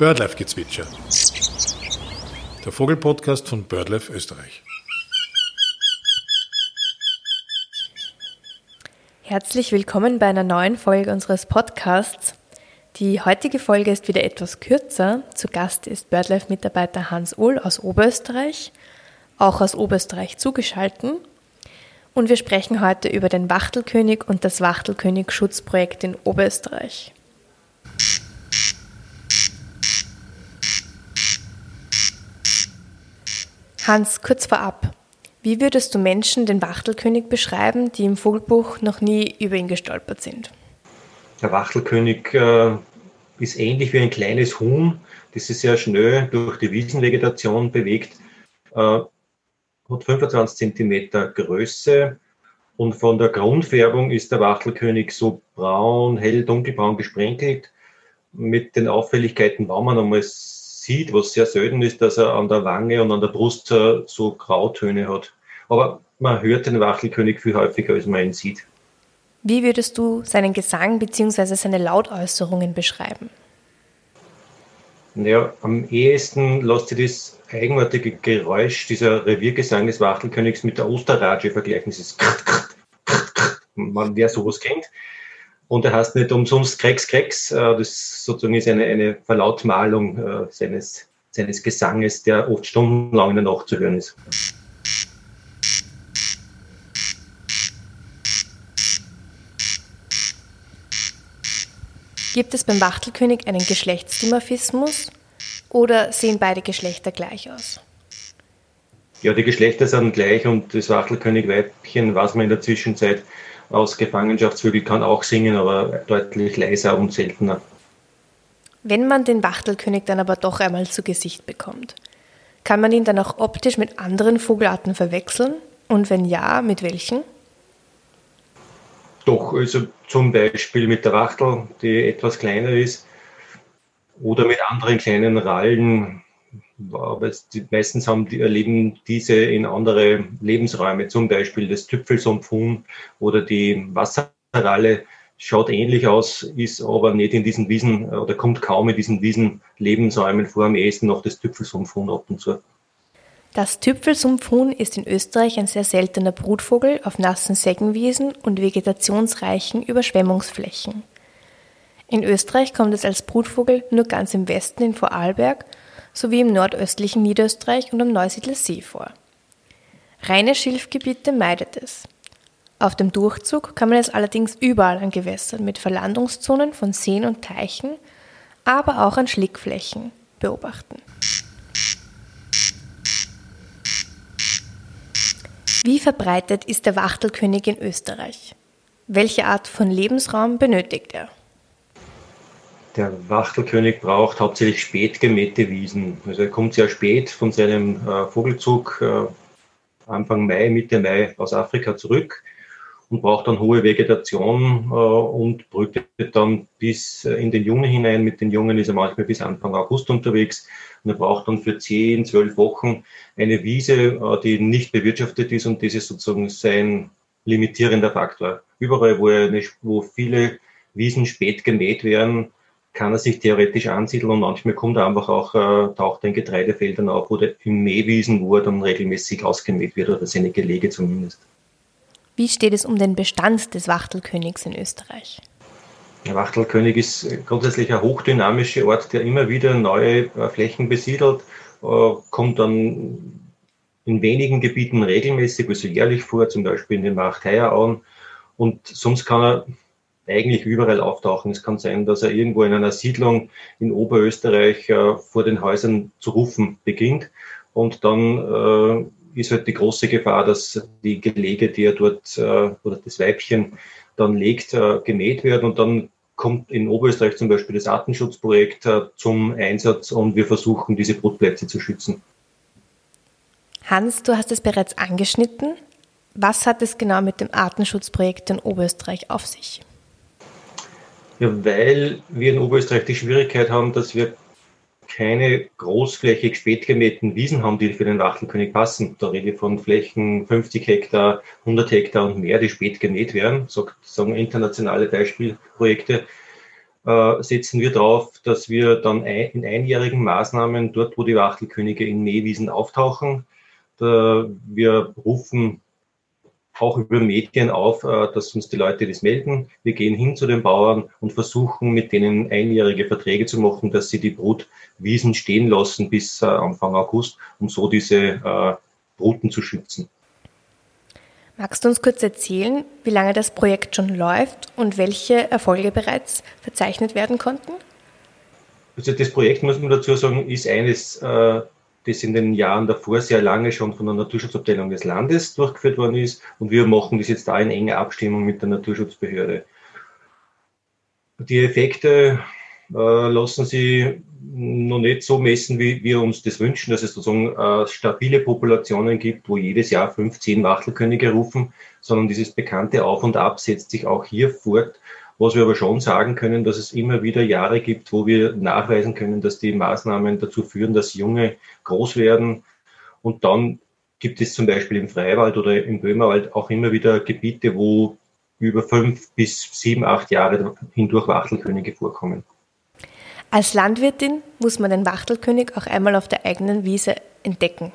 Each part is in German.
Birdlife-Gezwitscher. Der Vogelpodcast von Birdlife Österreich. Herzlich willkommen bei einer neuen Folge unseres Podcasts. Die heutige Folge ist wieder etwas kürzer. Zu Gast ist BirdLife-Mitarbeiter Hans Uhl aus Oberösterreich, auch aus Oberösterreich zugeschalten. Und wir sprechen heute über den Wachtelkönig und das Wachtelkönig-Schutzprojekt in Oberösterreich. Hans, kurz vorab. Wie würdest du Menschen den Wachtelkönig beschreiben, die im Vogelbuch noch nie über ihn gestolpert sind? Der Wachtelkönig äh, ist ähnlich wie ein kleines Huhn, das sich sehr schnell durch die Wiesenvegetation bewegt, äh, hat 25 Zentimeter Größe und von der Grundfärbung ist der Wachtelkönig so braun, hell, dunkelbraun gesprenkelt mit den Auffälligkeiten, wenn man einmal sieht, was sehr selten ist, dass er an der Wange und an der Brust so Grautöne hat. Aber man hört den Wachelkönig viel häufiger, als man ihn sieht. Wie würdest du seinen Gesang bzw. seine Lautäußerungen beschreiben? Ja, am ehesten lässt sich das eigenartige Geräusch dieser Reviergesang des Wachtelkönigs mit der Osterratsche vergleichen. Das ist krrt, krrt, krrt, krrt. Man, wer sowas kennt. Und er heißt nicht umsonst Krex Krex. Äh, das sozusagen ist eine, eine Verlautmalung äh, seines, seines Gesanges, der oft stundenlang in der Nacht zu hören ist. Gibt es beim Wachtelkönig einen Geschlechtsdimorphismus oder sehen beide Geschlechter gleich aus? Ja, die Geschlechter sind gleich und das Wachtelkönig-Weibchen weiß man in der Zwischenzeit aus Gefangenschaftsvögel kann auch singen, aber deutlich leiser und seltener. Wenn man den Wachtelkönig dann aber doch einmal zu Gesicht bekommt, kann man ihn dann auch optisch mit anderen Vogelarten verwechseln? Und wenn ja, mit welchen? Doch, also zum Beispiel mit der Wachtel, die etwas kleiner ist, oder mit anderen kleinen Rallen, aber meistens haben die, erleben diese in andere Lebensräume, zum Beispiel das Tüpfelsumpfhuhn oder die Wasserralle schaut ähnlich aus, ist aber nicht in diesen Wiesen oder kommt kaum in diesen Wiesen-Lebensräumen vor, am ehesten noch das Tüpfelsumpfhuhn ab und zu. Das Tüpfelsumpfhuhn ist in Österreich ein sehr seltener Brutvogel auf nassen Seggenwiesen und vegetationsreichen Überschwemmungsflächen. In Österreich kommt es als Brutvogel nur ganz im Westen in Vorarlberg sowie im nordöstlichen Niederösterreich und am Neusiedler See vor. Reine Schilfgebiete meidet es. Auf dem Durchzug kann man es allerdings überall an Gewässern mit Verlandungszonen von Seen und Teichen, aber auch an Schlickflächen beobachten. Wie verbreitet ist der Wachtelkönig in Österreich? Welche Art von Lebensraum benötigt er? Der Wachtelkönig braucht hauptsächlich spät gemähte Wiesen. Also er kommt sehr spät von seinem äh, Vogelzug äh, Anfang Mai, Mitte Mai aus Afrika zurück und braucht dann hohe Vegetation äh, und brütet dann bis äh, in den Juni hinein. Mit den Jungen ist er manchmal bis Anfang August unterwegs. Und er braucht dann für 10, 12 Wochen eine Wiese, äh, die nicht bewirtschaftet ist und das ist sozusagen sein limitierender Faktor. Überall, wo, nicht, wo viele Wiesen spät gemäht werden, kann er sich theoretisch ansiedeln und manchmal kommt er einfach auch, äh, taucht in Getreidefeldern auf oder in Mähwiesen, wo er dann regelmäßig ausgemäht wird oder seine Gelege zumindest. Wie steht es um den Bestand des Wachtelkönigs in Österreich? Der Wachtelkönig ist grundsätzlich ein hochdynamischer Ort, der immer wieder neue äh, Flächen besiedelt, äh, kommt dann in wenigen Gebieten regelmäßig, also jährlich vor, zum Beispiel in den Machteierauen. Und sonst kann er eigentlich überall auftauchen. Es kann sein, dass er irgendwo in einer Siedlung in Oberösterreich äh, vor den Häusern zu rufen beginnt und dann äh, ist halt die große Gefahr, dass die Gelege, die er dort äh, oder das Weibchen dann legt, äh, gemäht werden und dann kommt in Oberösterreich zum Beispiel das Artenschutzprojekt äh, zum Einsatz und wir versuchen, diese Brutplätze zu schützen. Hans, du hast es bereits angeschnitten. Was hat es genau mit dem Artenschutzprojekt in Oberösterreich auf sich? Ja, weil wir in Oberösterreich die Schwierigkeit haben, dass wir keine großflächig spät gemähten Wiesen haben, die für den Wachtelkönig passen. Da rede ich von Flächen 50 Hektar, 100 Hektar und mehr, die spät gemäht werden, sagen internationale Beispielprojekte. äh, setzen wir darauf, dass wir dann in einjährigen Maßnahmen dort, wo die Wachtelkönige in Mähwiesen auftauchen, da, wir rufen auch über Medien auf, äh, dass uns die Leute das melden. Wir gehen hin zu den Bauern und versuchen mit denen einjährige Verträge zu machen, dass sie die Brutwiesen stehen lassen bis äh, Anfang August, um so diese äh, Bruten zu schützen. Magst du uns kurz erzählen, wie lange das Projekt schon läuft und welche Erfolge bereits verzeichnet werden konnten? Also das Projekt, muss man dazu sagen, ist eines das in den Jahren davor sehr lange schon von der Naturschutzabteilung des Landes durchgeführt worden ist. Und wir machen das jetzt da in enger Abstimmung mit der Naturschutzbehörde. Die Effekte äh, lassen sich noch nicht so messen, wie wir uns das wünschen, dass es sozusagen äh, stabile Populationen gibt, wo jedes Jahr 15 Wachtelkönige rufen, sondern dieses bekannte Auf und Ab setzt sich auch hier fort. Was wir aber schon sagen können, dass es immer wieder Jahre gibt, wo wir nachweisen können, dass die Maßnahmen dazu führen, dass Junge groß werden. Und dann gibt es zum Beispiel im Freiwald oder im Böhmerwald auch immer wieder Gebiete, wo über fünf bis sieben, acht Jahre hindurch Wachtelkönige vorkommen. Als Landwirtin muss man den Wachtelkönig auch einmal auf der eigenen Wiese entdecken,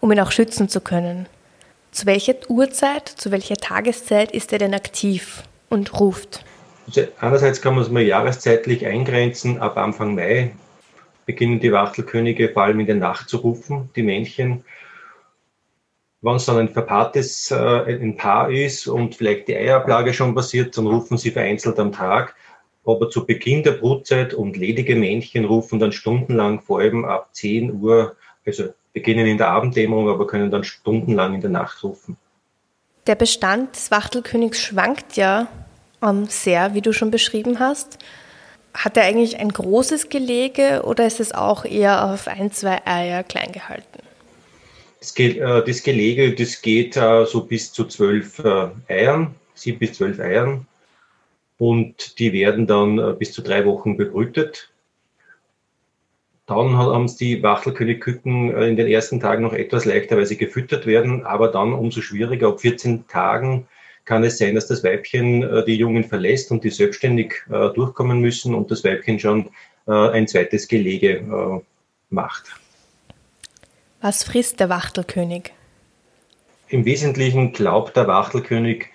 um ihn auch schützen zu können. Zu welcher Uhrzeit, zu welcher Tageszeit ist er denn aktiv und ruft? Einerseits kann man es mal jahreszeitlich eingrenzen. Ab Anfang Mai beginnen die Wachtelkönige vor allem in der Nacht zu rufen, die Männchen. Wenn es dann ein verpaartes äh, ein Paar ist und vielleicht die Eiablage schon passiert, dann rufen sie vereinzelt am Tag. Aber zu Beginn der Brutzeit und ledige Männchen rufen dann stundenlang, vor allem ab 10 Uhr, also beginnen in der Abenddämmerung, aber können dann stundenlang in der Nacht rufen. Der Bestand des Wachtelkönigs schwankt ja sehr, wie du schon beschrieben hast. Hat er eigentlich ein großes Gelege oder ist es auch eher auf ein, zwei Eier klein gehalten? Äh, das Gelege, das geht äh, so bis zu zwölf äh, Eiern, sieben bis zwölf Eiern. Und die werden dann bis zu drei Wochen bebrütet. Dann haben es die Wachtelkönigküken in den ersten Tagen noch etwas leichter, weil sie gefüttert werden, aber dann umso schwieriger. Ab 14 Tagen kann es sein, dass das Weibchen äh, die Jungen verlässt und die selbstständig äh, durchkommen müssen und das Weibchen schon äh, ein zweites Gelege macht. Was frisst der Wachtelkönig? Im Wesentlichen glaubt der Wachtelkönig,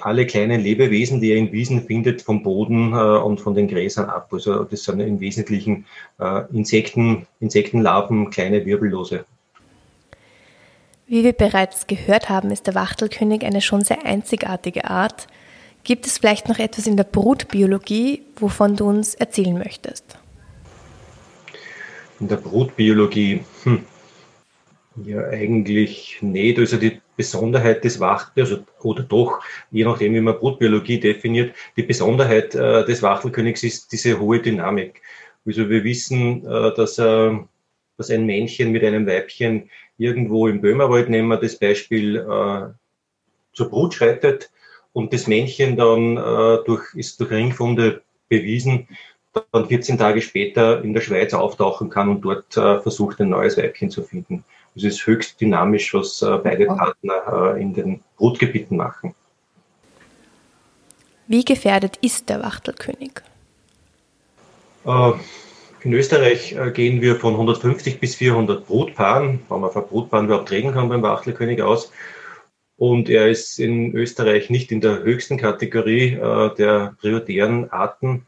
alle kleinen Lebewesen, die er in Wiesen findet, vom Boden äh, und von den Gräsern ab. Also das sind im Wesentlichen äh, Insekten, Insektenlarven, kleine Wirbellose. Wie wir bereits gehört haben, ist der Wachtelkönig eine schon sehr einzigartige Art. Gibt es vielleicht noch etwas in der Brutbiologie, wovon du uns erzählen möchtest? In der Brutbiologie, hm, ja eigentlich nicht. Also die Besonderheit des Wachtels, also, oder doch, je nachdem, wie man Brutbiologie definiert, die Besonderheit äh, des Wachtelkönigs ist diese hohe Dynamik. Also wir wissen, äh, dass, äh, dass ein Männchen mit einem Weibchen irgendwo im Böhmerwald, nehmen wir das Beispiel, äh, zur Brut schreitet und das Männchen dann äh, durch, ist durch Ringfunde bewiesen, dann 14 Tage später in der Schweiz auftauchen kann und dort äh, versucht, ein neues Weibchen zu finden. Das ist höchst dynamisch, was äh, beide Partner äh, in den Brutgebieten machen. Wie gefährdet ist der Wachtelkönig? In Österreich äh, gehen wir von 150 bis 400 Brutpaaren, wenn man von Brutpaaren überhaupt reden kann beim Wachtelkönig aus. Und er ist in Österreich nicht in der höchsten Kategorie äh, der prioritären Arten,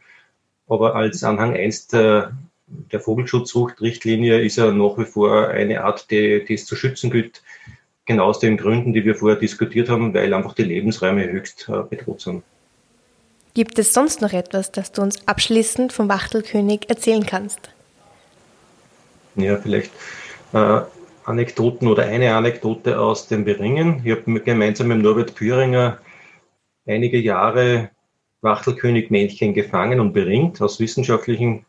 aber als Anhang 1 der, der Vogelschutzrichtlinie ist er nach wie vor eine Art, die, die es zu schützen gilt. Genau aus den Gründen, die wir vorher diskutiert haben, weil einfach die Lebensräume höchst äh, bedroht sind. Gibt es sonst noch etwas, das du uns abschließend vom Wachtelkönig erzählen kannst? Ja, vielleicht äh, Anekdoten oder eine Anekdote aus dem Beringen. Ich habe gemeinsam mit Norbert Püringer einige Jahre Wachtelkönigmännchen gefangen und beringt aus wissenschaftlichen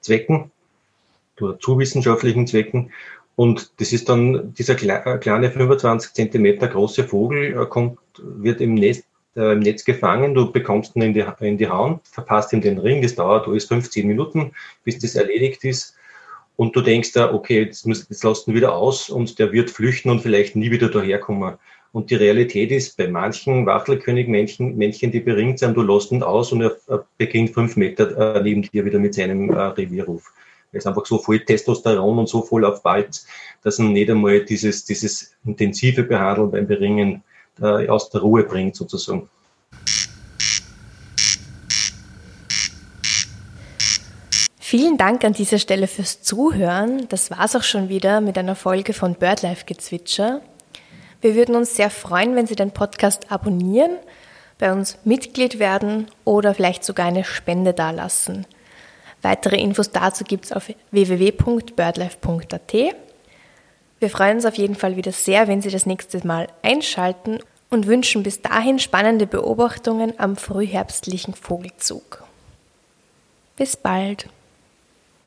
Zwecken oder zu wissenschaftlichen Zwecken. Und das ist dann dieser kleine 25 Zentimeter große Vogel, äh, kommt, wird im Nest äh, im Netz gefangen, du bekommst ihn in die, in die Hand, verpasst ihm den Ring, das dauert alles 15 Minuten, bis das erledigt ist. Und du denkst da, okay, jetzt, muss, jetzt lässt ihn wieder aus und der wird flüchten und vielleicht nie wieder daherkommen. Und die Realität ist, bei manchen Wachtelkönigmännchen, Männchen, die beringt sind, du lässt ihn aus und er beginnt fünf Meter äh, neben dir wieder mit seinem äh, Revierruf. Er ist einfach so voll Testosteron und so voll auf Balz, dass er nicht einmal dieses, dieses intensive Behandeln beim Beringen äh, aus der Ruhe bringt, sozusagen. Vielen Dank an dieser Stelle fürs Zuhören. Das war's auch schon wieder mit einer Folge von BirdLife Gezwitscher. Wir würden uns sehr freuen, wenn Sie den Podcast abonnieren, bei uns Mitglied werden oder vielleicht sogar eine Spende dalassen. Weitere Infos dazu gibt's auf www.birdlife.at. Wir freuen uns auf jeden Fall wieder sehr, wenn Sie das nächste Mal einschalten und wünschen bis dahin spannende Beobachtungen am frühherbstlichen Vogelzug. Bis bald!